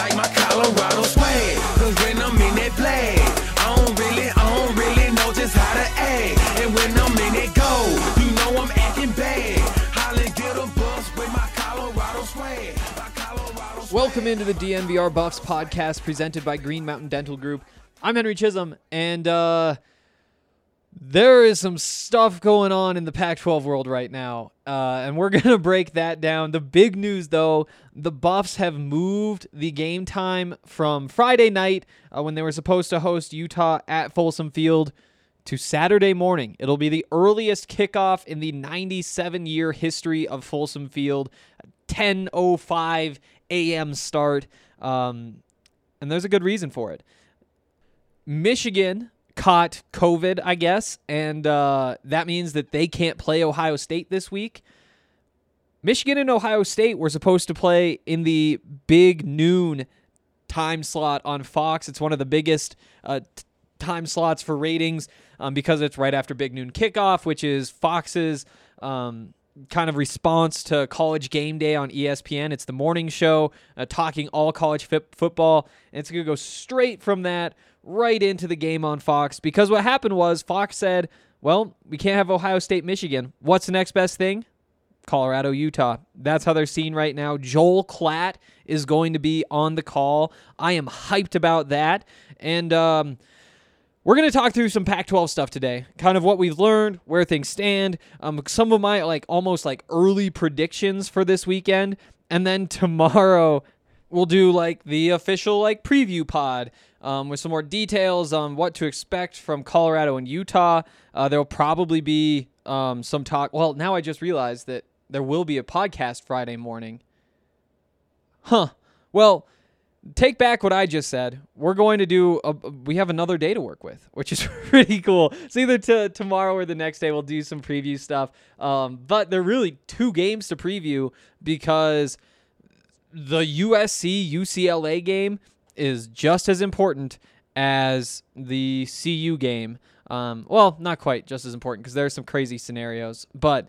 Like my Colorado swag. Cause when I'm in that flag, I don't really, I don't really know just how to act. And when I'm in it go, you know I'm acting bad. Holly get a bus with my Colorado swag. My Colorado swag. Welcome into the DNVR Buffs podcast presented by Green Mountain Dental Group. I'm Henry Chisholm, and uh, there is some stuff going on in the Pac 12 world right now, uh, and we're going to break that down. The big news, though, the Buffs have moved the game time from Friday night uh, when they were supposed to host Utah at Folsom Field to Saturday morning. It'll be the earliest kickoff in the 97 year history of Folsom Field. 10:05 a.m. start, um, and there's a good reason for it. Michigan caught COVID, I guess, and uh, that means that they can't play Ohio State this week. Michigan and Ohio State were supposed to play in the big noon time slot on Fox. It's one of the biggest uh, t- time slots for ratings um, because it's right after Big Noon Kickoff, which is Fox's um, kind of response to College Game Day on ESPN. It's the morning show uh, talking all college fi- football, and it's going to go straight from that right into the game on Fox because what happened was Fox said, well, we can't have Ohio State, Michigan. What's the next best thing? Colorado, Utah. That's how they're seen right now. Joel Klatt is going to be on the call. I am hyped about that. And um, we're going to talk through some Pac 12 stuff today, kind of what we've learned, where things stand, um, some of my like almost like early predictions for this weekend. And then tomorrow, we'll do like the official like preview pod um, with some more details on what to expect from Colorado and Utah. Uh, there'll probably be um, some talk. Well, now I just realized that there will be a podcast Friday morning. Huh. Well, take back what I just said. We're going to do. A, we have another day to work with, which is pretty cool. It's either to tomorrow or the next day. We'll do some preview stuff. Um, but there are really two games to preview because the USC UCLA game is just as important as the CU game. Um, well, not quite just as important because there are some crazy scenarios, but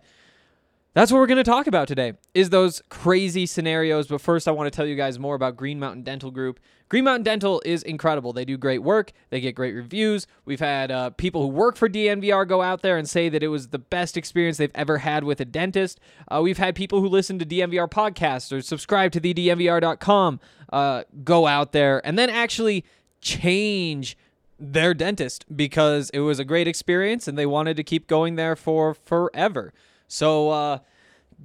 that's what we're going to talk about today is those crazy scenarios. But first i want to tell you guys more about green mountain dental group. Green mountain dental is incredible. They do great work. They get great reviews. We've had uh, people who work for dnvr go out there and say that it was the best experience they've ever had with a dentist. Uh, we've had people who listen to dnvr podcasts or subscribe to the dnvr.com uh, go out there and then actually change their dentist because it was a great experience and they wanted to keep going there for forever so, uh,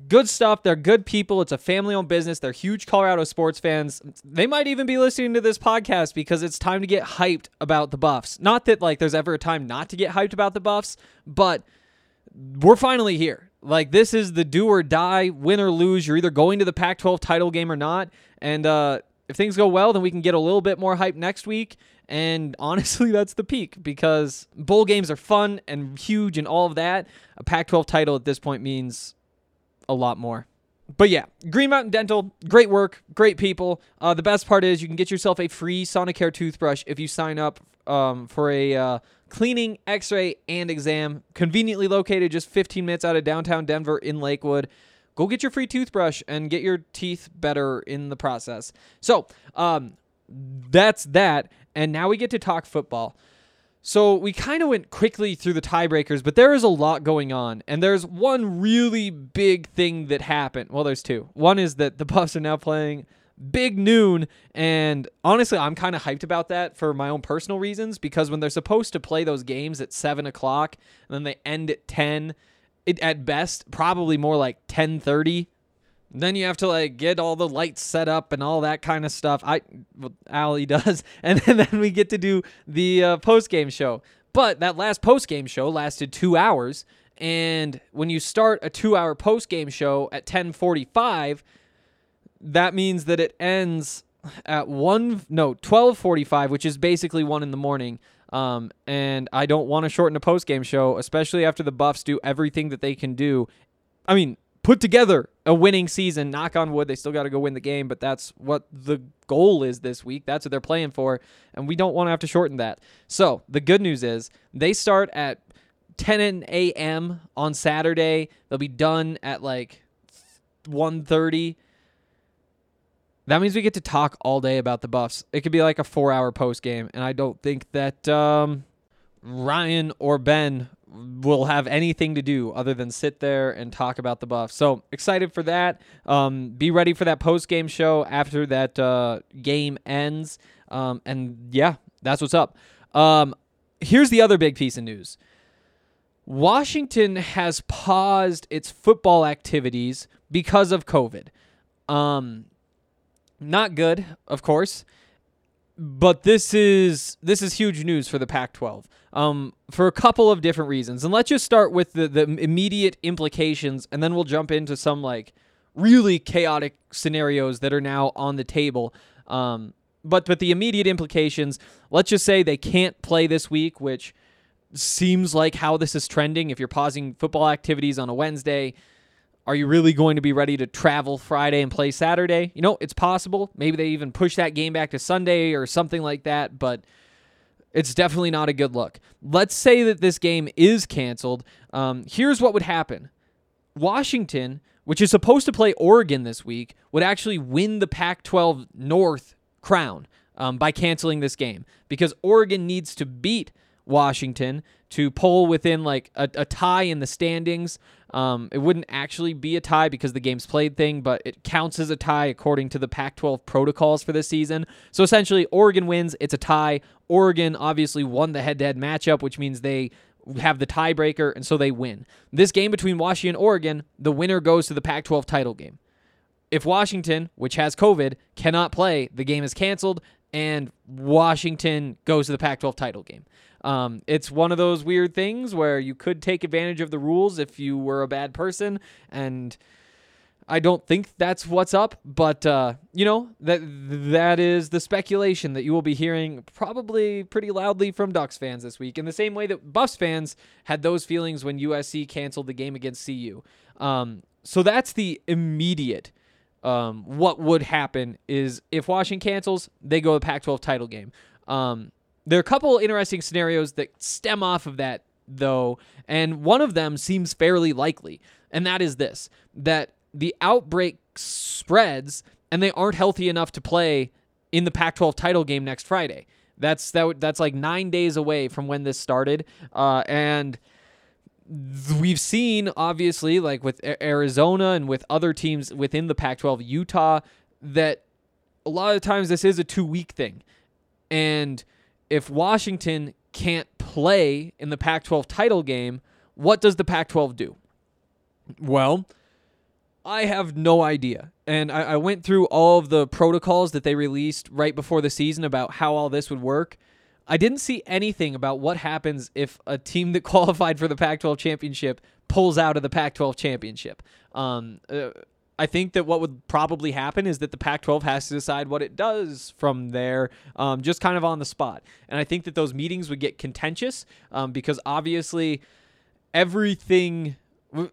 good stuff. They're good people. It's a family owned business. They're huge Colorado sports fans. They might even be listening to this podcast because it's time to get hyped about the Buffs. Not that like there's ever a time not to get hyped about the Buffs, but we're finally here. Like this is the do or die, win or lose. You're either going to the Pac-12 title game or not. And uh, if things go well, then we can get a little bit more hype next week. And honestly, that's the peak because bowl games are fun and huge and all of that. A Pac 12 title at this point means a lot more. But yeah, Green Mountain Dental, great work, great people. Uh, the best part is you can get yourself a free Sonicare toothbrush if you sign up um, for a uh, cleaning, x ray, and exam. Conveniently located just 15 minutes out of downtown Denver in Lakewood go get your free toothbrush and get your teeth better in the process. So, um, that's that. And now we get to talk football. So we kind of went quickly through the tiebreakers, but there is a lot going on. And there's one really big thing that happened. Well, there's two. One is that the Buffs are now playing big noon. And honestly, I'm kind of hyped about that for my own personal reasons because when they're supposed to play those games at 7 o'clock and then they end at 10, it, at best, probably more like 1030, Then you have to like get all the lights set up and all that kind of stuff. I, well, Allie does, and then, then we get to do the uh, post game show. But that last post game show lasted two hours, and when you start a two hour post game show at ten forty five, that means that it ends at one no twelve forty five, which is basically one in the morning. Um, and I don't want to shorten a post game show, especially after the Buffs do everything that they can do. I mean, put together a winning season. Knock on wood, they still got to go win the game, but that's what the goal is this week. That's what they're playing for, and we don't want to have to shorten that. So the good news is they start at 10 a.m. on Saturday. They'll be done at like 1:30. That means we get to talk all day about the Buffs. It could be like a four-hour post game, and I don't think that um, Ryan or Ben will have anything to do other than sit there and talk about the buff. So excited for that. Um, be ready for that post game show after that uh, game ends. Um, and yeah, that's what's up. Um, here's the other big piece of news. Washington has paused its football activities because of COVID. Um, not good, of course, but this is this is huge news for the Pac-12 um, for a couple of different reasons. And let's just start with the the immediate implications, and then we'll jump into some like really chaotic scenarios that are now on the table. Um, but but the immediate implications, let's just say they can't play this week, which seems like how this is trending. If you're pausing football activities on a Wednesday, are you really going to be ready to travel Friday and play Saturday? You know, it's possible. Maybe they even push that game back to Sunday or something like that, but it's definitely not a good look. Let's say that this game is canceled. Um, here's what would happen Washington, which is supposed to play Oregon this week, would actually win the Pac 12 North crown um, by canceling this game because Oregon needs to beat Washington to pull within like a, a tie in the standings. Um, it wouldn't actually be a tie because the game's played thing, but it counts as a tie according to the Pac 12 protocols for this season. So essentially, Oregon wins, it's a tie. Oregon obviously won the head to head matchup, which means they have the tiebreaker, and so they win. This game between Washington and Oregon, the winner goes to the Pac 12 title game. If Washington, which has COVID, cannot play, the game is canceled, and Washington goes to the Pac 12 title game. Um, it's one of those weird things where you could take advantage of the rules if you were a bad person, and I don't think that's what's up. But uh, you know that that is the speculation that you will be hearing probably pretty loudly from Ducks fans this week, in the same way that Buffs fans had those feelings when USC canceled the game against CU. Um, so that's the immediate. Um, what would happen is if Washington cancels, they go to the Pac-12 title game. Um, there are a couple interesting scenarios that stem off of that, though, and one of them seems fairly likely, and that is this that the outbreak spreads and they aren't healthy enough to play in the Pac 12 title game next Friday. That's that. That's like nine days away from when this started, uh, and we've seen obviously like with Arizona and with other teams within the Pac-12, Utah, that a lot of times this is a two-week thing, and if Washington can't play in the Pac 12 title game, what does the Pac 12 do? Well, I have no idea. And I, I, went through all of the protocols that they released right before the season about how all this would work. I didn't see anything about what happens if a team that qualified for the Pac 12 championship pulls out of the Pac 12 championship. Um, uh, I think that what would probably happen is that the Pac 12 has to decide what it does from there, um, just kind of on the spot. And I think that those meetings would get contentious um, because obviously everything.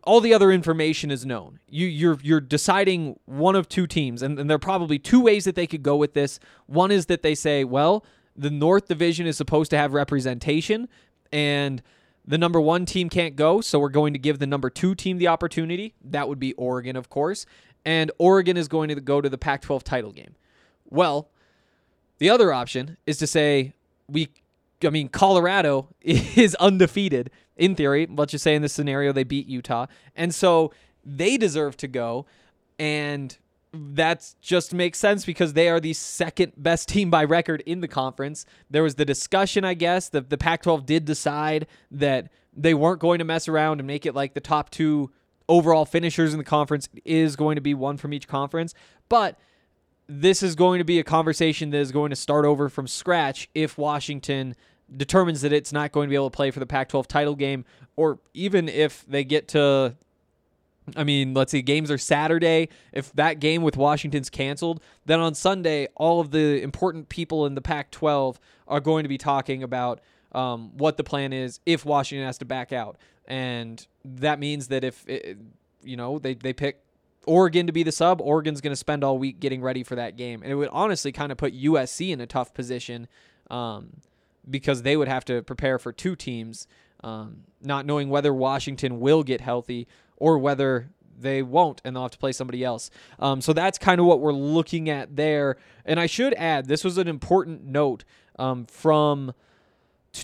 All the other information is known. You, you're you're deciding one of two teams, and, and there are probably two ways that they could go with this. One is that they say, well, the North Division is supposed to have representation, and the number one team can't go, so we're going to give the number two team the opportunity. That would be Oregon, of course. And Oregon is going to go to the Pac 12 title game. Well, the other option is to say, we, I mean, Colorado is undefeated in theory. Let's just say in this scenario, they beat Utah. And so they deserve to go. And that just makes sense because they are the second best team by record in the conference. There was the discussion, I guess, the, the Pac 12 did decide that they weren't going to mess around and make it like the top two overall finishers in the conference is going to be one from each conference, but this is going to be a conversation that is going to start over from scratch if Washington determines that it's not going to be able to play for the Pac 12 title game, or even if they get to. I mean, let's see, games are Saturday. If that game with Washington's canceled, then on Sunday, all of the important people in the Pac 12 are going to be talking about um, what the plan is if Washington has to back out. And that means that if, it, you know, they, they pick Oregon to be the sub, Oregon's going to spend all week getting ready for that game. And it would honestly kind of put USC in a tough position um, because they would have to prepare for two teams, um, not knowing whether Washington will get healthy or whether they won't and they'll have to play somebody else. Um, so that's kind of what we're looking at there. And I should add, this was an important note um, from.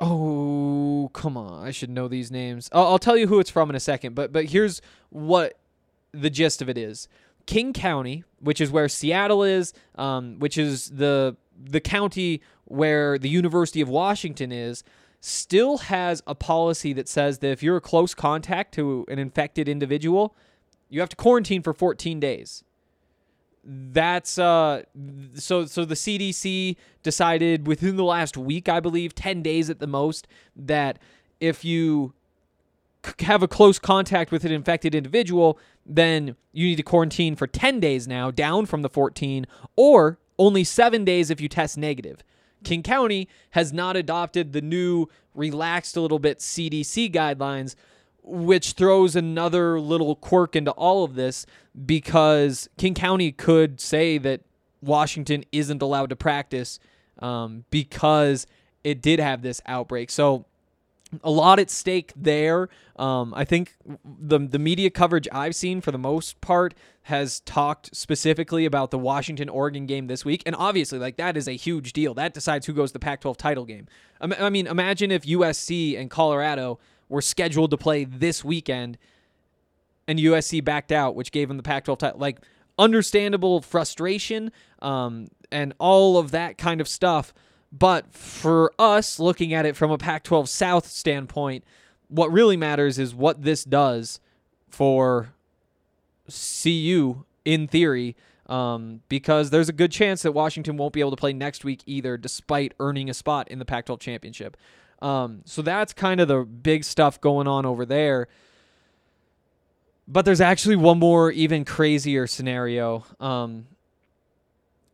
Oh, come on. I should know these names. I'll, I'll tell you who it's from in a second, but but here's what the gist of it is. King County, which is where Seattle is, um, which is the the county where the University of Washington is, still has a policy that says that if you're a close contact to an infected individual, you have to quarantine for 14 days. That's uh so so the CDC decided within the last week, I believe, 10 days at the most, that if you have a close contact with an infected individual, then you need to quarantine for 10 days now, down from the 14, or only seven days if you test negative. King County has not adopted the new, relaxed a little bit CDC guidelines, which throws another little quirk into all of this because King County could say that Washington isn't allowed to practice um, because it did have this outbreak. So a lot at stake there. Um, I think the the media coverage I've seen for the most part has talked specifically about the Washington Oregon game this week, and obviously, like that is a huge deal. That decides who goes to the Pac-12 title game. I mean, imagine if USC and Colorado were scheduled to play this weekend, and USC backed out, which gave them the Pac-12 title. Like understandable frustration, um, and all of that kind of stuff. But for us, looking at it from a Pac 12 South standpoint, what really matters is what this does for CU in theory, um, because there's a good chance that Washington won't be able to play next week either, despite earning a spot in the Pac 12 championship. Um, so that's kind of the big stuff going on over there. But there's actually one more, even crazier scenario. Um,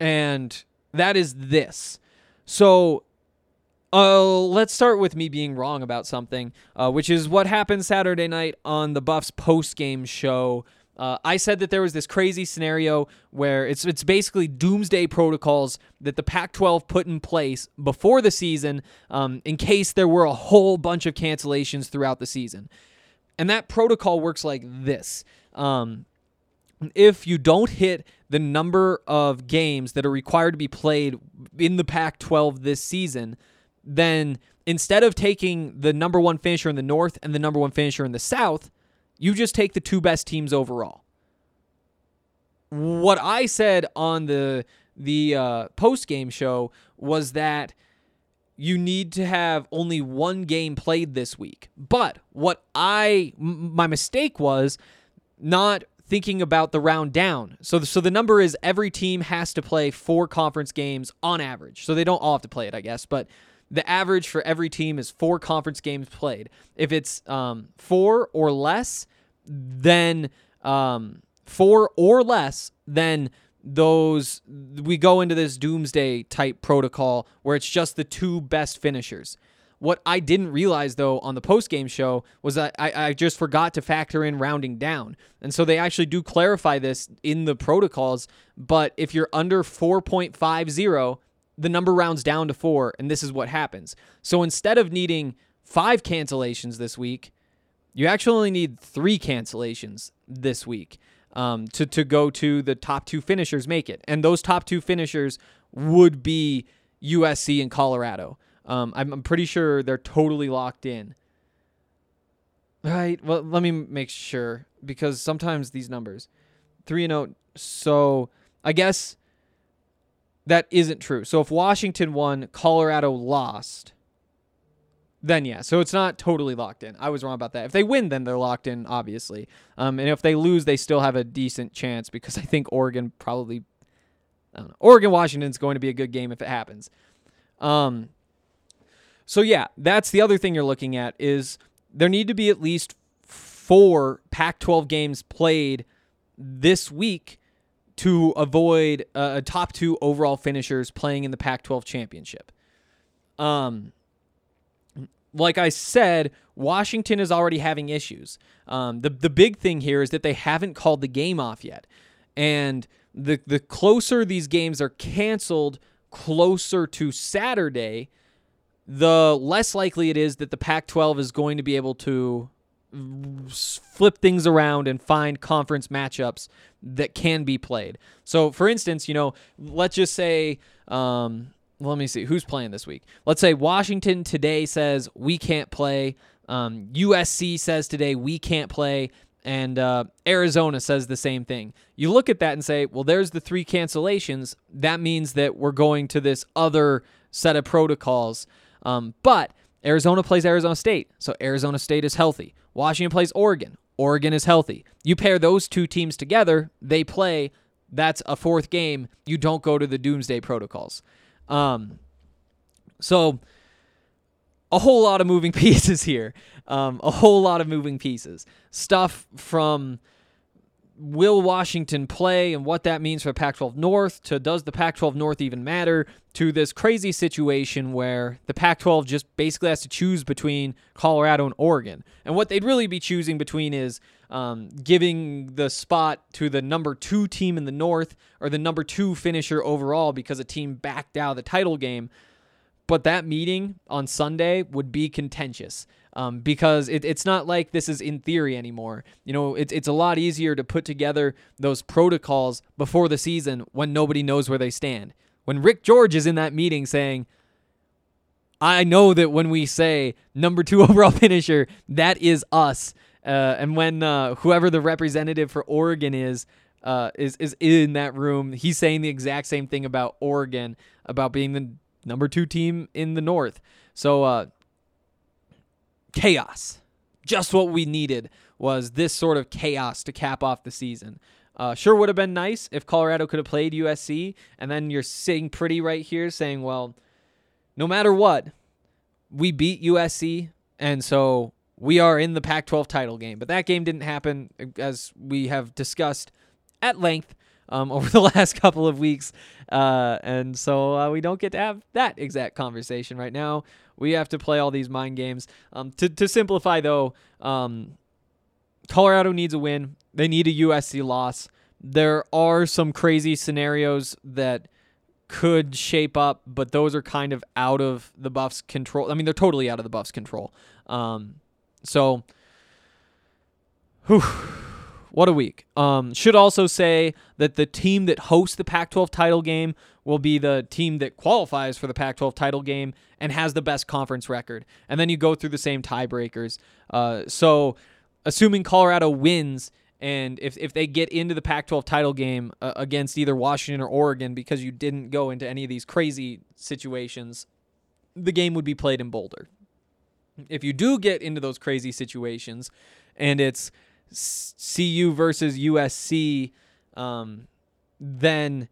and that is this. So uh, let's start with me being wrong about something, uh, which is what happened Saturday night on the Buffs post game show. Uh, I said that there was this crazy scenario where it's it's basically doomsday protocols that the Pac-12 put in place before the season um, in case there were a whole bunch of cancellations throughout the season, and that protocol works like this. Um, if you don't hit the number of games that are required to be played in the Pac 12 this season, then instead of taking the number one finisher in the North and the number one finisher in the South, you just take the two best teams overall. What I said on the the uh, post game show was that you need to have only one game played this week. But what I m- my mistake was not thinking about the round down. So so the number is every team has to play four conference games on average. So they don't all have to play it, I guess, but the average for every team is four conference games played. If it's um, four or less, then um, four or less, then those we go into this doomsday type protocol where it's just the two best finishers. What I didn't realize though on the post game show was that I, I just forgot to factor in rounding down. And so they actually do clarify this in the protocols. But if you're under 4.50, the number rounds down to four, and this is what happens. So instead of needing five cancellations this week, you actually only need three cancellations this week um, to, to go to the top two finishers make it. And those top two finishers would be USC and Colorado. Um, I'm, I'm pretty sure they're totally locked in. Right. Well, let me make sure because sometimes these numbers, three and zero. So I guess that isn't true. So if Washington won, Colorado lost, then yeah. So it's not totally locked in. I was wrong about that. If they win, then they're locked in, obviously. Um, and if they lose, they still have a decent chance because I think Oregon probably, I don't know, Oregon Washington's going to be a good game if it happens. Um, so yeah, that's the other thing you're looking at is there need to be at least four Pac-12 games played this week to avoid uh, a top two overall finishers playing in the Pac-12 championship. Um, like I said, Washington is already having issues. Um, the the big thing here is that they haven't called the game off yet, and the the closer these games are canceled, closer to Saturday, the less likely it is that the Pac-12 is going to be able to flip things around and find conference matchups that can be played. So, for instance, you know, let's just say, um, let me see who's playing this week. Let's say Washington today says we can't play. Um, USC says today we can't play. And uh, Arizona says the same thing. You look at that and say, well, there's the three cancellations. That means that we're going to this other set of protocols. Um, but Arizona plays Arizona State, so Arizona State is healthy. Washington plays Oregon. Oregon is healthy. You pair those two teams together, they play. That's a fourth game. You don't go to the doomsday protocols. Um, so a whole lot of moving pieces here. Um, a whole lot of moving pieces. Stuff from will Washington play and what that means for Pac 12 North to does the Pac 12 North even matter to this crazy situation where the Pac 12 just basically has to choose between Colorado and Oregon. And what they'd really be choosing between is um, giving the spot to the number two team in the North or the number two finisher overall because a team backed out of the title game. But that meeting on Sunday would be contentious um, because it, it's not like this is in theory anymore. You know, it's it's a lot easier to put together those protocols before the season when nobody knows where they stand. When Rick George is in that meeting saying, I know that when we say number two overall finisher, that is us. Uh, and when uh, whoever the representative for Oregon is, uh, is is in that room, he's saying the exact same thing about Oregon, about being the number two team in the North. So uh, chaos, just what we needed was this sort of chaos to cap off the season. Uh, sure would have been nice if Colorado could have played USC, and then you're sitting pretty right here saying, well, no matter what, we beat USC, and so we are in the Pac 12 title game. But that game didn't happen, as we have discussed at length um, over the last couple of weeks. Uh, and so uh, we don't get to have that exact conversation right now. We have to play all these mind games. Um, to, to simplify, though, um, Colorado needs a win. They need a USC loss. There are some crazy scenarios that could shape up, but those are kind of out of the Buffs' control. I mean, they're totally out of the Buffs' control. Um, so, whew, what a week. Um, should also say that the team that hosts the Pac 12 title game will be the team that qualifies for the Pac 12 title game and has the best conference record. And then you go through the same tiebreakers. Uh, so, assuming Colorado wins, and if, if they get into the Pac 12 title game uh, against either Washington or Oregon because you didn't go into any of these crazy situations, the game would be played in Boulder. If you do get into those crazy situations and it's CU versus USC, um, then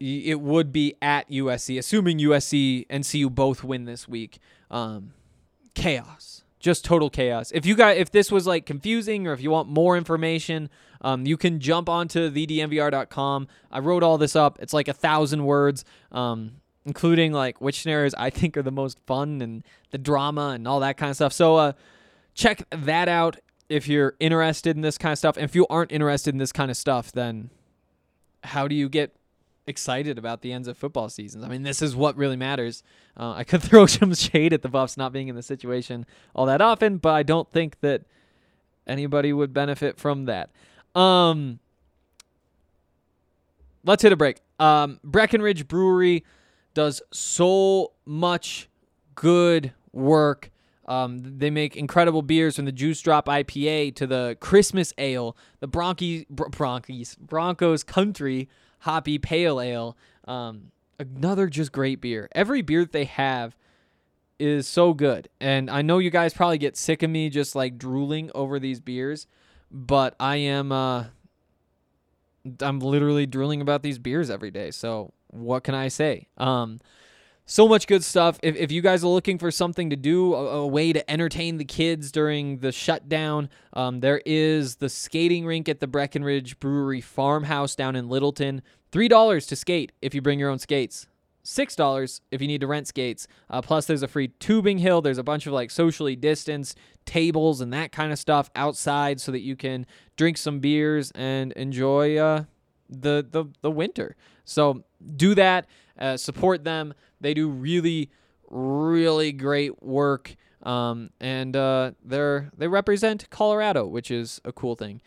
it would be at USC, assuming USC and CU both win this week. Um, chaos, just total chaos. If you got, if this was like confusing, or if you want more information, um, you can jump onto thednvr.com. I wrote all this up. It's like a thousand words, um, including like which scenarios I think are the most fun and the drama and all that kind of stuff. So, uh, check that out if you're interested in this kind of stuff. And if you aren't interested in this kind of stuff, then how do you get excited about the ends of football seasons? I mean, this is what really matters. Uh, I could throw some shade at the Buffs not being in the situation all that often, but I don't think that anybody would benefit from that. Um, let's hit a break. Um, Breckenridge Brewery does so much good work um, they make incredible beers from the Juice Drop IPA to the Christmas Ale, the Bronchies, Bronchies, Broncos Country Hoppy Pale Ale. Um, another just great beer. Every beer that they have is so good. And I know you guys probably get sick of me just like drooling over these beers, but I am uh I'm literally drooling about these beers every day. So what can I say? Um so much good stuff. If, if you guys are looking for something to do, a, a way to entertain the kids during the shutdown, um, there is the skating rink at the Breckenridge Brewery Farmhouse down in Littleton. $3 to skate if you bring your own skates. $6 if you need to rent skates. Uh, plus, there's a free tubing hill. There's a bunch of like socially distanced tables and that kind of stuff outside so that you can drink some beers and enjoy uh, the, the, the winter. So do that. Uh, support them. They do really, really great work. Um, and uh, they're they represent Colorado, which is a cool thing.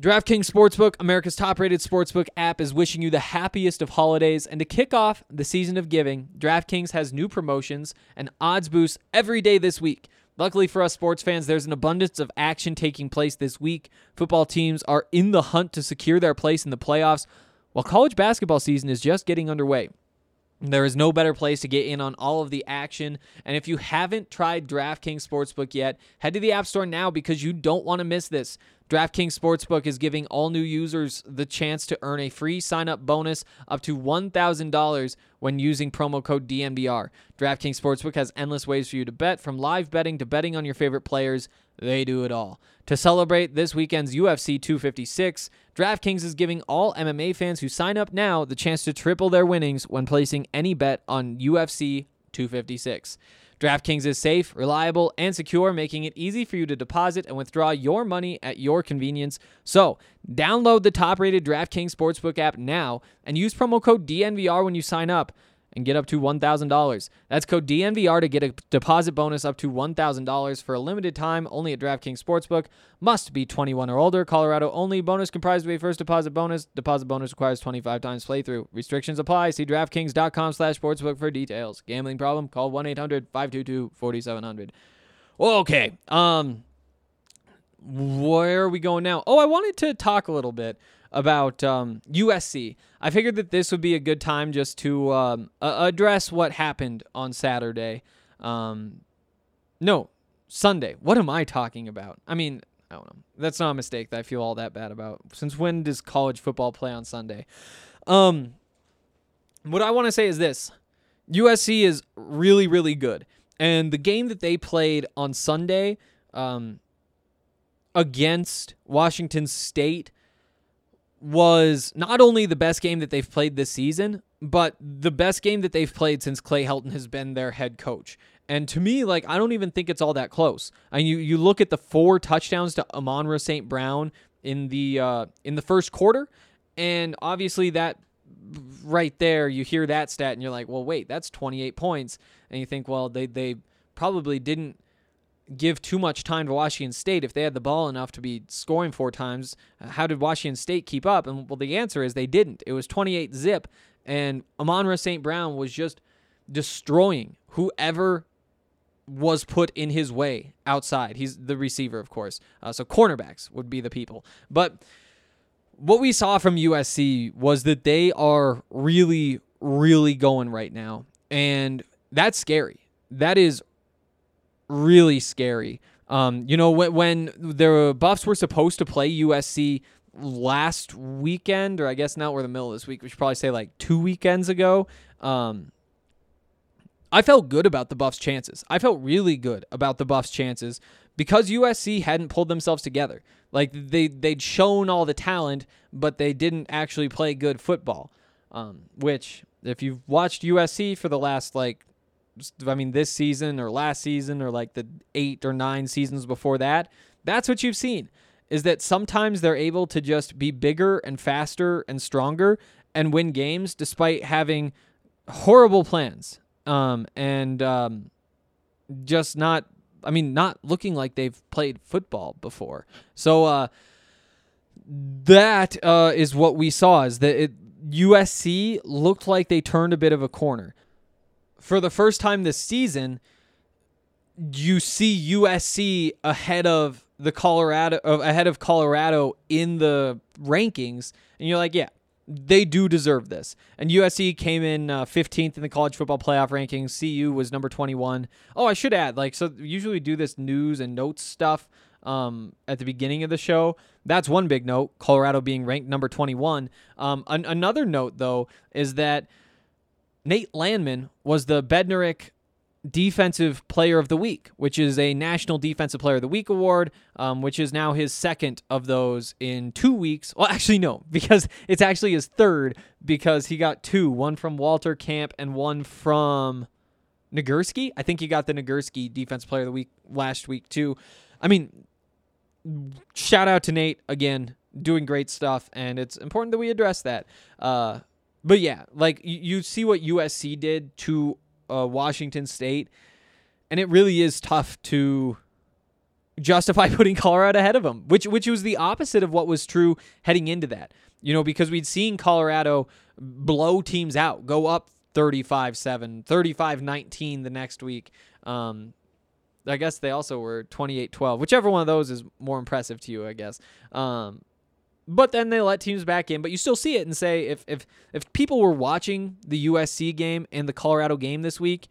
DraftKings Sportsbook, America's top rated sportsbook app, is wishing you the happiest of holidays. And to kick off the season of giving, DraftKings has new promotions and odds boosts every day this week. Luckily for us sports fans, there's an abundance of action taking place this week. Football teams are in the hunt to secure their place in the playoffs, while college basketball season is just getting underway. There is no better place to get in on all of the action. And if you haven't tried DraftKings Sportsbook yet, head to the App Store now because you don't want to miss this. DraftKings Sportsbook is giving all new users the chance to earn a free sign up bonus up to $1,000 when using promo code DNVR. DraftKings Sportsbook has endless ways for you to bet, from live betting to betting on your favorite players. They do it all. To celebrate this weekend's UFC 256, DraftKings is giving all MMA fans who sign up now the chance to triple their winnings when placing any bet on UFC 256. DraftKings is safe, reliable, and secure, making it easy for you to deposit and withdraw your money at your convenience. So, download the top rated DraftKings Sportsbook app now and use promo code DNVR when you sign up and get up to $1,000. That's code DNVR to get a deposit bonus up to $1,000 for a limited time only at DraftKings Sportsbook. Must be 21 or older. Colorado only. Bonus comprised of a first deposit bonus. Deposit bonus requires 25 times playthrough. Restrictions apply. See DraftKings.com slash sportsbook for details. Gambling problem? Call 1-800-522-4700. Okay. Um, where are we going now? Oh, I wanted to talk a little bit about um, USC. I figured that this would be a good time just to um, address what happened on Saturday. Um, no, Sunday. What am I talking about? I mean, I don't know. That's not a mistake that I feel all that bad about. Since when does college football play on Sunday? Um, what I want to say is this USC is really, really good. And the game that they played on Sunday um, against Washington State was not only the best game that they've played this season, but the best game that they've played since Clay Helton has been their head coach. And to me, like I don't even think it's all that close. Mean, you you look at the four touchdowns to Amon-Ra St. Brown in the uh, in the first quarter, and obviously that right there, you hear that stat and you're like, well, wait, that's 28 points, and you think, well, they they probably didn't give too much time to Washington State if they had the ball enough to be scoring four times. How did Washington State keep up? And well, the answer is they didn't. It was 28 zip, and Amon-Ra St. Brown was just destroying whoever was put in his way outside. He's the receiver, of course. Uh, so cornerbacks would be the people. But what we saw from USC was that they are really, really going right now. And that's scary. That is really scary. Um, you know, when, when the Buffs were supposed to play USC last weekend, or I guess now we're the middle of this week, we should probably say like two weekends ago. Um, I felt good about the Buffs' chances. I felt really good about the Buffs' chances because USC hadn't pulled themselves together. Like they they'd shown all the talent, but they didn't actually play good football. Um, which, if you've watched USC for the last like I mean, this season or last season or like the eight or nine seasons before that, that's what you've seen is that sometimes they're able to just be bigger and faster and stronger and win games despite having horrible plans um, and um, just not, I mean, not looking like they've played football before. So uh, that uh, is what we saw is that it, USC looked like they turned a bit of a corner for the first time this season, you see USC ahead of the Colorado ahead of Colorado in the rankings, and you're like, yeah, they do deserve this. And USC came in uh, 15th in the college football playoff rankings. CU was number 21. Oh, I should add, like, so usually we do this news and notes stuff um, at the beginning of the show. That's one big note. Colorado being ranked number 21. Um, an- another note though is that Nate Landman was the Bednarik Defensive Player of the Week, which is a National Defensive Player of the Week award, um, which is now his second of those in two weeks. Well, actually, no, because it's actually his third because he got two one from Walter Camp and one from Nagurski. I think he got the Nagurski Defensive Player of the Week last week, too. I mean, shout out to Nate again, doing great stuff, and it's important that we address that. Uh, but yeah, like you, see what USC did to uh, Washington State, and it really is tough to justify putting Colorado ahead of them, which which was the opposite of what was true heading into that. You know, because we'd seen Colorado blow teams out, go up 35-7, 35-19 the next week. Um, I guess they also were 28-12. Whichever one of those is more impressive to you, I guess. Um, but then they let teams back in. But you still see it and say if if if people were watching the USC game and the Colorado game this week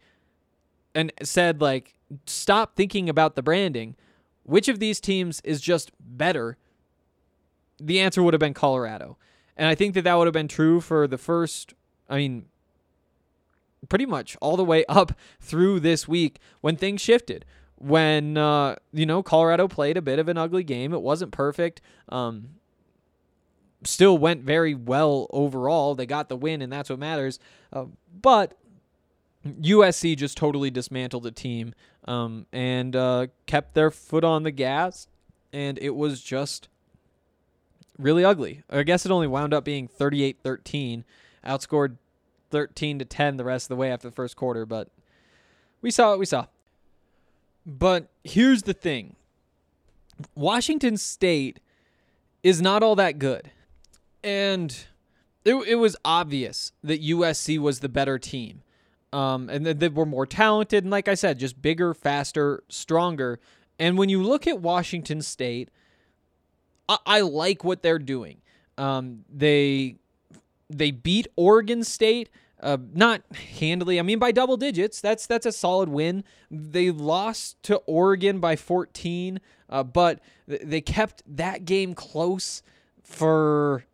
and said like stop thinking about the branding, which of these teams is just better? The answer would have been Colorado. And I think that that would have been true for the first I mean pretty much all the way up through this week when things shifted when uh, you know Colorado played a bit of an ugly game. It wasn't perfect. Um, still went very well overall. They got the win, and that's what matters. Uh, but USC just totally dismantled the team um, and uh, kept their foot on the gas, and it was just really ugly. I guess it only wound up being 38-13, outscored 13 to 10 the rest of the way after the first quarter, but we saw what we saw. But here's the thing. Washington State is not all that good. And it, it was obvious that USC was the better team. Um, and that they were more talented. And like I said, just bigger, faster, stronger. And when you look at Washington State, I, I like what they're doing. Um, they they beat Oregon State, uh, not handily. I mean, by double digits. That's that's a solid win. They lost to Oregon by 14, uh, but they kept that game close for.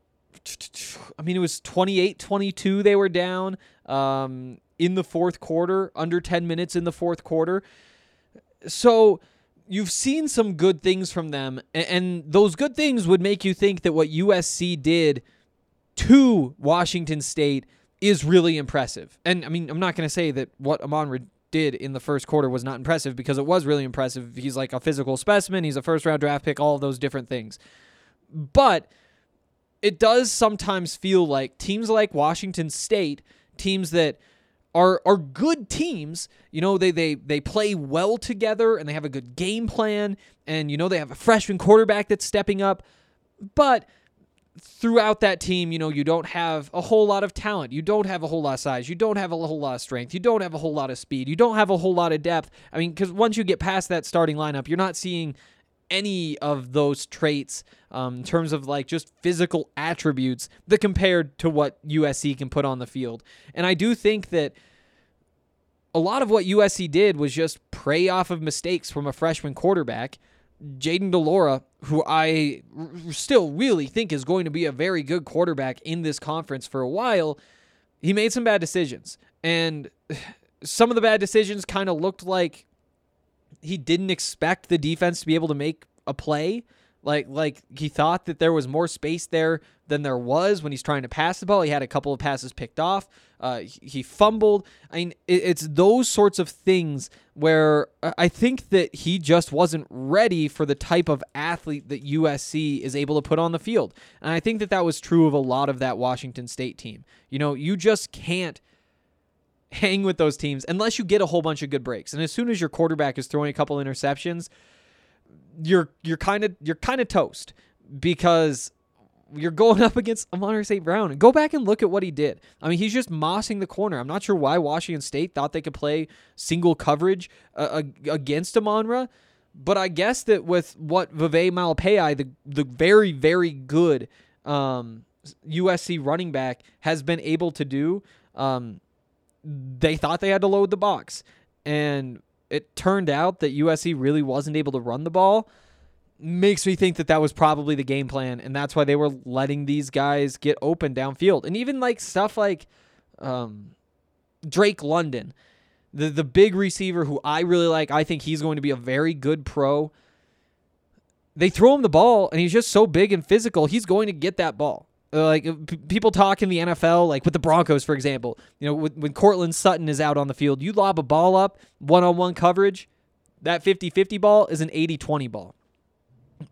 I mean, it was 28 22 they were down um, in the fourth quarter, under 10 minutes in the fourth quarter. So you've seen some good things from them, and, those good things would make you think that what USC did to Washington State is really impressive. And I mean, I'm not going to say that what Amon did in the first quarter was not impressive because it was really impressive. He's like a physical specimen, he's a first round draft pick, all of those different things. But it does sometimes feel like teams like Washington State, teams that are are good teams, you know, they they they play well together and they have a good game plan and you know they have a freshman quarterback that's stepping up, but throughout that team, you know, you don't have a whole lot of talent. You don't have a whole lot of size. You don't have a whole lot of strength. You don't have a whole lot of speed. You don't have a whole lot of depth. I mean, because once you get past that starting lineup, you're not seeing any of those traits um, in terms of like just physical attributes that compared to what USC can put on the field. And I do think that a lot of what USC did was just prey off of mistakes from a freshman quarterback. Jayden de Laura, who I r- still really think is going to be a very good quarterback in this conference for a while, he made some bad decisions. And some of the bad decisions kind of looked like he didn't expect the defense to be able to make a play. Like like he thought that there was more space there than there was when he's trying to pass the ball. He had a couple of passes picked off. Uh, he, fumbled. I mean, it, it's those sorts of things where I think that he just wasn't ready for the type of athlete that USC is able to put on the field. And I think that that was true of a lot of that Washington State team. You know, you just can't hang with those teams unless you get a whole bunch of good breaks. And as soon as your quarterback is throwing a couple interceptions, you're you're kind of you're kind of toast because you're going up against Amon St. Brown. And go back and look at what he did. I mean, he's just mossing the corner. I'm not sure why Washington State thought they could play single coverage uh, against Amon-Ra, but I guess that with what Vavae Malepeai, the the very very good um, USC running back has been able to do. Um, they thought they had to load the box, and it turned out that USC really wasn't able to run the ball. Makes me think that that was probably the game plan, and that's why they were letting these guys get open downfield, and even like stuff like um, Drake London, the the big receiver who I really like. I think he's going to be a very good pro. They throw him the ball, and he's just so big and physical. He's going to get that ball. Uh, Like uh, p- people talk in the NFL, like with the Broncos, for example. You know, when, when Courtland Sutton is out on the field, you lob a ball up, one on one coverage. That 50 50 ball is an 80 20 ball.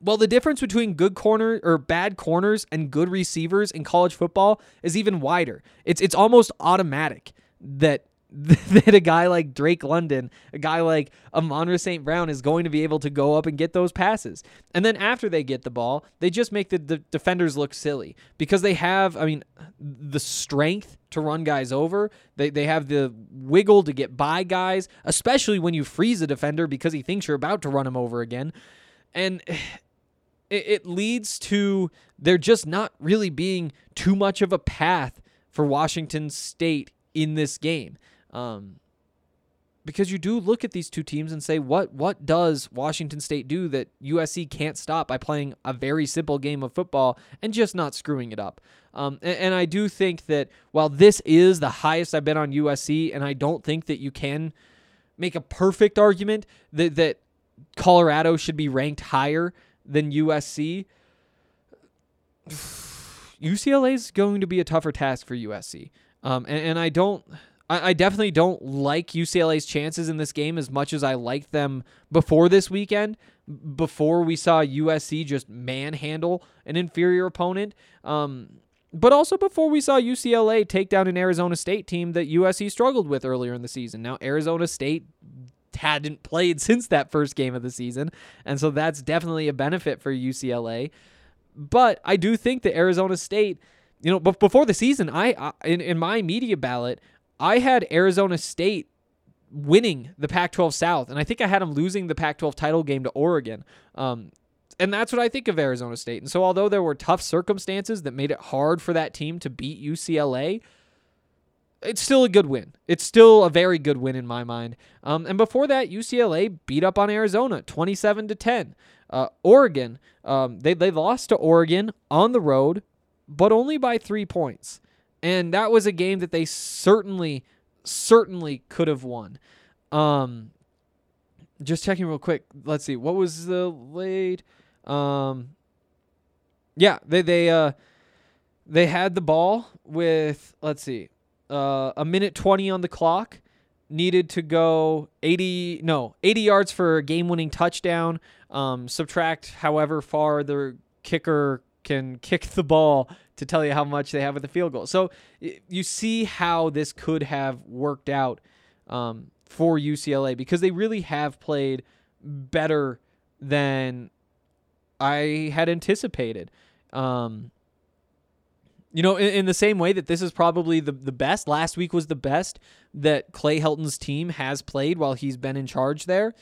Well, the difference between good corner or bad corners and good receivers in college football is even wider. It's it's almost automatic that that a guy like Drake London, a guy like Amon St. Brown is going to be able to go up and get those passes. And then after they get the ball, they just make the, the defenders look silly because they have, I mean, the strength to run guys over. They, they have the wiggle to get by guys, especially when you freeze a defender because he thinks you're about to run him over again. And it, it leads to there just not really being too much of a path for Washington State in this game. Um, because you do look at these two teams and say, what what does Washington State do that USC can't stop by playing a very simple game of football and just not screwing it up? Um, and, and I do think that while this is the highest I've been on USC, and I don't think that you can make a perfect argument that that Colorado should be ranked higher than USC. UCLA is going to be a tougher task for USC. Um, and, and I don't, I, I definitely don't like UCLA's chances in this game as much as I liked them before this weekend, before we saw USC just manhandle an inferior opponent. Um, but also before we saw UCLA take down an Arizona State team that USC struggled with earlier in the season. Now, Arizona State hadn't played since that first game of the season, and so that's definitely a benefit for UCLA. But I do think that Arizona State, you know, before the season, I in, in my media ballot, I had Arizona State winning the Pac-12 South, and I think I had them losing the Pac-12 title game to Oregon. Um, and that's what I think of Arizona State. And so, although there were tough circumstances that made it hard for that team to beat UCLA, it's still a good win. It's still a very good win in my mind. Um, and before that, UCLA beat up on Arizona, twenty-seven to ten. Uh, Oregon, um, they they lost to Oregon on the road, but only by three points, and that was a game that they certainly, certainly could have won. Um, just checking real quick. Let's see. What was the late? Um, yeah, they they uh they had the ball with let's see, uh, a minute twenty on the clock. Needed to go eighty no eighty yards for a game-winning touchdown. Um, subtract however far the kicker can kick the ball to tell you how much they have at the field goal. So you see how this could have worked out um, for UCLA because they really have played better than I had anticipated. Um, you know, in, in, the same way that this is probably the, the best, last week was the best that Clay Helton's team has played while he's been in charge there.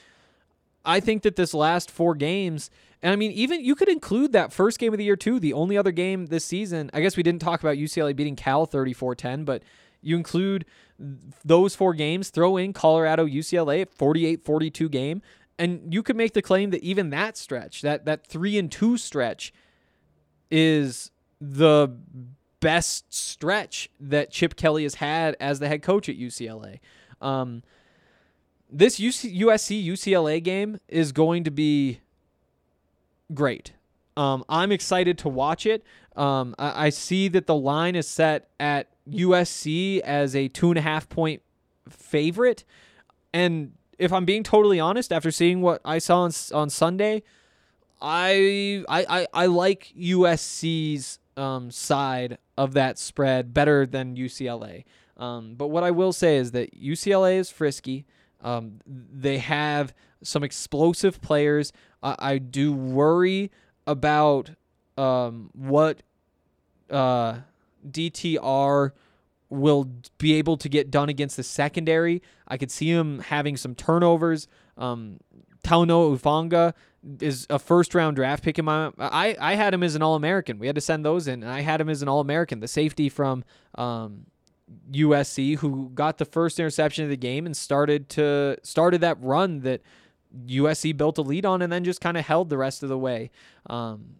I think that this last four games, and I mean, even you could include that first game of the year too, the only other game this season. I guess we didn't talk about UCLA beating Cal 34 10, but you include those four games, throw in Colorado, UCLA, 48 42 game, and you could make the claim that even that stretch, that, that three and two stretch, is the best stretch that Chip Kelly has had as the head coach at UCLA. Um, this UC, USC UCLA game is going to be great. Um, I'm excited to watch it. Um, I, I, see that the line is set at USC as a two and a half point favorite. And if I'm being totally honest, after seeing what I saw on, on Sunday, I, I, I, I like USC's um, side of that spread better than UCLA. Um, but what I will say is that UCLA is frisky. Um, they have some explosive players. I, I do worry about um, what uh, DTR will be able to get done against the secondary. I could see him having some turnovers. Um, Talanoa Hufanga is a first round draft pick in my I, I had him as an all American. We had to send those in and I had him as an all American. The safety from um, USC who got the first interception of the game and started to started that run that USC built a lead on and then just kind of held the rest of the way. Um,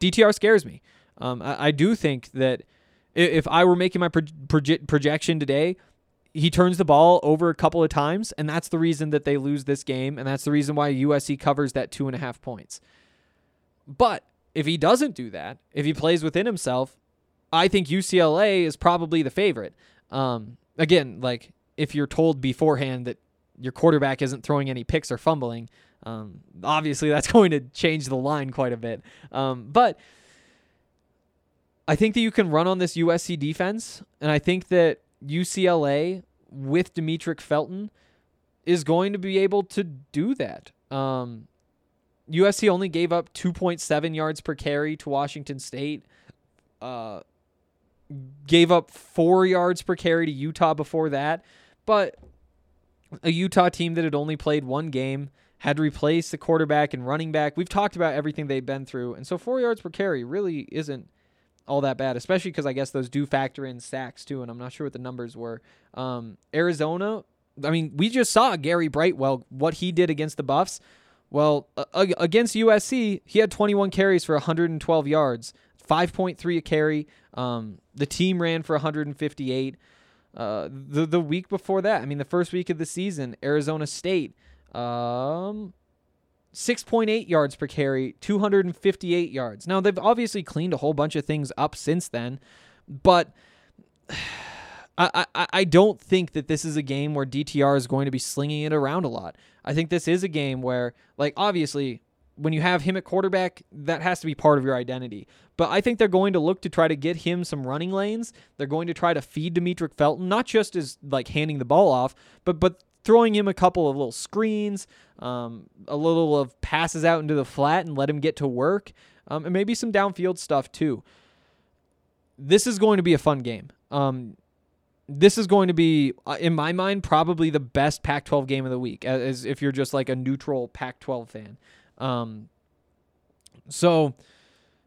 DTR scares me. Um, I, I, do think that if I were making my proje- projection today, he turns the ball over a couple of times, and that's the reason that they lose this game, and that's the reason why USC covers that two and a half points. But if he doesn't do that, if he plays within himself, I think UCLA is probably the favorite. Um, again, like if you're told beforehand that your quarterback isn't throwing any picks or fumbling, um, obviously that's going to change the line quite a bit. Um, but I think that you can run on this USC defense, and I think that UCLA with Demetric Felton is going to be able to do that. Um, USC only gave up 2.7 yards per carry to Washington State. Uh, gave up four yards per carry to Utah before that. But a Utah team that had only played one game had to replace the quarterback and running back. We've talked about everything they've been through. And so four yards per carry really isn't all that bad, especially because I guess those do factor in sacks too. And I'm not sure what the numbers were. Um, Arizona, I mean, we just saw Gary Brightwell, what he did against the Buffs. Well, against USC, he had 21 carries for 112 yards, 5.3 a carry. Um, the team ran for 158. Uh, the the week before that, I mean, the first week of the season, Arizona State, um, 6.8 yards per carry, 258 yards. Now they've obviously cleaned a whole bunch of things up since then, but I, I I don't think that this is a game where DTR is going to be slinging it around a lot. I think this is a game where, like, obviously when you have him at quarterback, that has to be part of your identity. But I think they're going to look to try to get him some running lanes. They're going to try to feed Demetric Felton, not just as like handing the ball off, but but throwing him a couple of little screens, um, a little of passes out into the flat and let him get to work, um, and maybe some downfield stuff too. This is going to be a fun game. Um, this is going to be, uh, in my mind, probably the best Pac 12 game of the week, as if you're just like a neutral Pac 12 fan. Um, so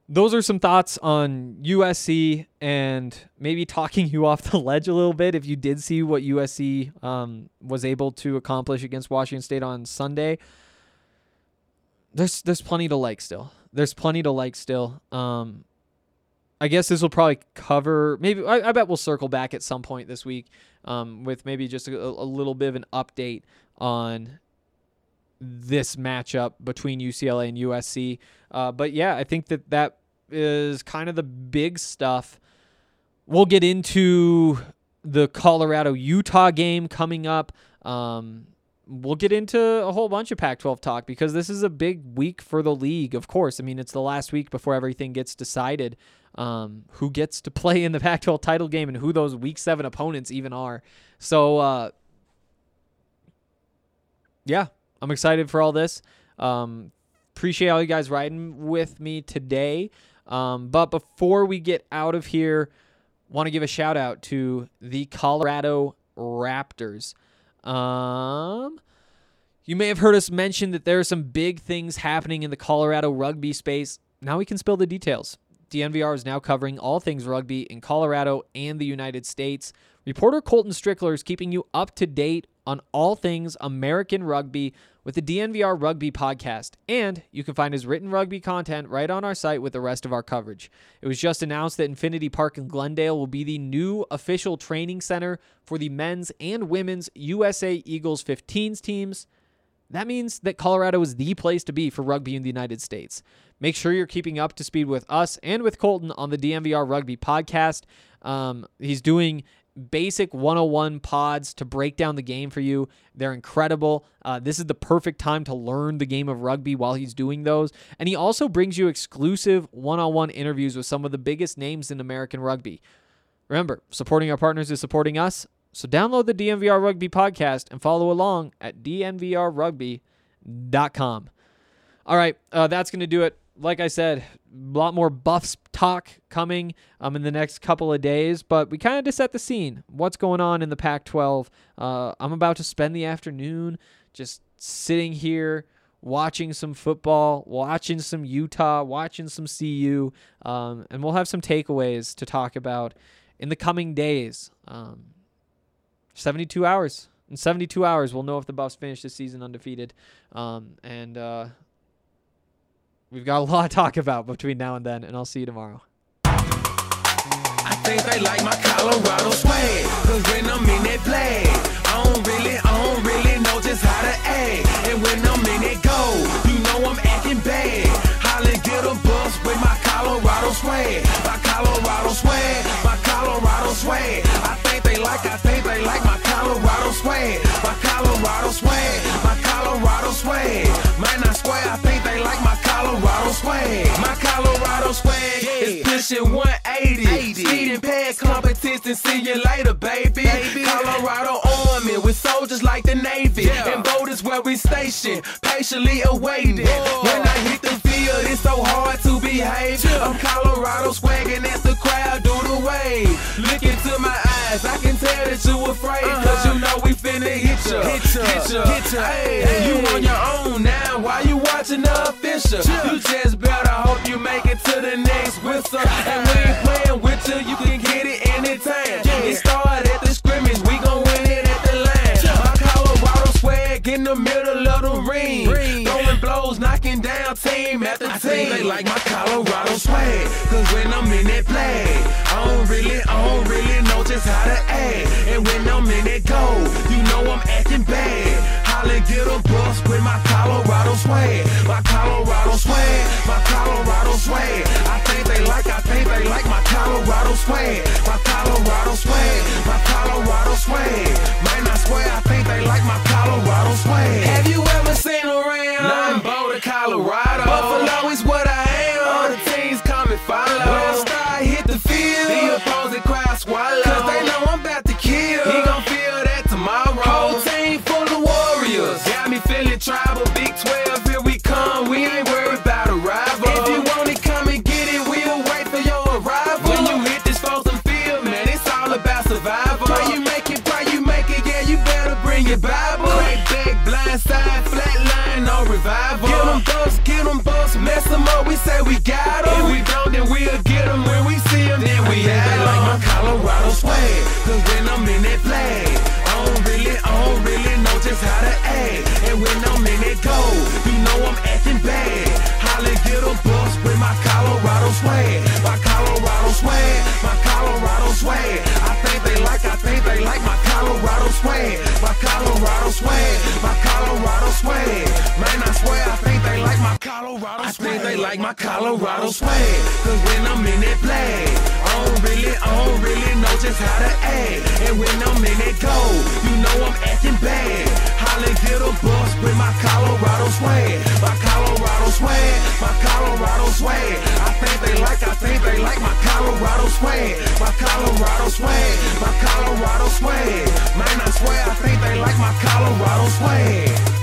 those are some thoughts on USC and maybe talking you off the ledge a little bit if you did see what USC um, was able to accomplish against Washington State on Sunday. There's there's plenty to like still. There's plenty to like still. Um, I guess this will probably cover. Maybe I, I, bet we'll circle back at some point this week um, with maybe just a, a little bit of an update on this matchup between UCLA and USC. Uh, but yeah, I think that that is kind of the big stuff. We'll get into the Colorado Utah game coming up. Um, we'll get into a whole bunch of Pac 12 talk because this is a big week for the league, of course. I mean, it's the last week before everything gets decided. Um, who gets to play in the Pac 12 title game and who those week seven opponents even are. So, uh, yeah, I'm excited for all this. Um, appreciate all you guys riding with me today. Um, but before we get out of here, want to give a shout out to the Colorado Raptors. Um, you may have heard us mention that there are some big things happening in the Colorado rugby space. Now we can spill the details. DNVR is now covering all things rugby in Colorado and the United States. Reporter Colton Strickler is keeping you up to date on all things American rugby with the DNVR Rugby podcast, and you can find his written rugby content right on our site with the rest of our coverage. It was just announced that Infinity Park in Glendale will be the new official training center for the men's and women's USA Eagles 15s teams. That means that Colorado is the place to be for rugby in the United States. Make sure you're keeping up to speed with us and with Colton on the DNVR Rugby podcast. Um, he's doing basic 101 pods to break down the game for you. They're incredible. Uh, this is the perfect time to learn the game of rugby while he's doing those. And he also brings you exclusive one on one interviews with some of the biggest names in American rugby. Remember, supporting our partners is supporting us. So download the DNVR Rugby podcast and follow along at dnvrrugby.com. All right, uh, that's going to do it like I said, a lot more Buffs talk coming um, in the next couple of days, but we kind of just set the scene. What's going on in the Pac 12? Uh, I'm about to spend the afternoon just sitting here watching some football, watching some Utah, watching some CU, um, and we'll have some takeaways to talk about in the coming days. Um, 72 hours. In 72 hours, we'll know if the Buffs finish the season undefeated. Um, and uh, we've got a lot to talk about between now and then, and I'll see you tomorrow. I think they like my Colorado. Cause when I'm in that I don't really, I don't really know just how to act. And when I'm in it go, you know I'm acting bad. Holly get a bus with my Colorado swag. My Colorado swag, my Colorado swag. I think they like, I think they like my Colorado swag. My Colorado swag, my Colorado swag. Man, I swear, I think they like my Colorado swag. My Colorado swag is pushing 180. Speeding past competition, see you later, baby. baby. Colorado Army with soldiers like the Navy. And boat is where we station, patiently awaiting. When I hit the it's so hard to behave. I'm Colorado swagging as the crowd do the wave. Look into my eyes, I can tell that you afraid. Uh-huh. Cause you know we finna hit ya. Hit ya, hit ya, hit ya. Hey, you on your own now. Why you watching the official? You just better hope you make it to the next whistle. And we ain't playing with you, you can get it anytime. It started at the scrimmage, we gon' swag in the middle of the ring. Throwing blows, knocking down team after team. I think they like my Colorado swag. Cause when I'm in that play, I don't really, I don't really know just how to act. And when I'm in that go, you know I'm acting bad. Holly get a bus with my Colorado swag. My Colorado swag, my Colorado swag. I think they like, I think they like my Colorado swag. My Colorado swag, my Colorado swag. Man, I swear I think they We got Think they like my Colorado swag. Cause when I'm in that flag, I don't really, I don't really know just how to act. And when I'm in that go, you know I'm acting bad. Holly get a bus with my Colorado swag. My Colorado swag, my Colorado swag. I think they like, I think they like my Colorado swag. My Colorado swag, my Colorado swag. Man, I swear I think they like my Colorado swag.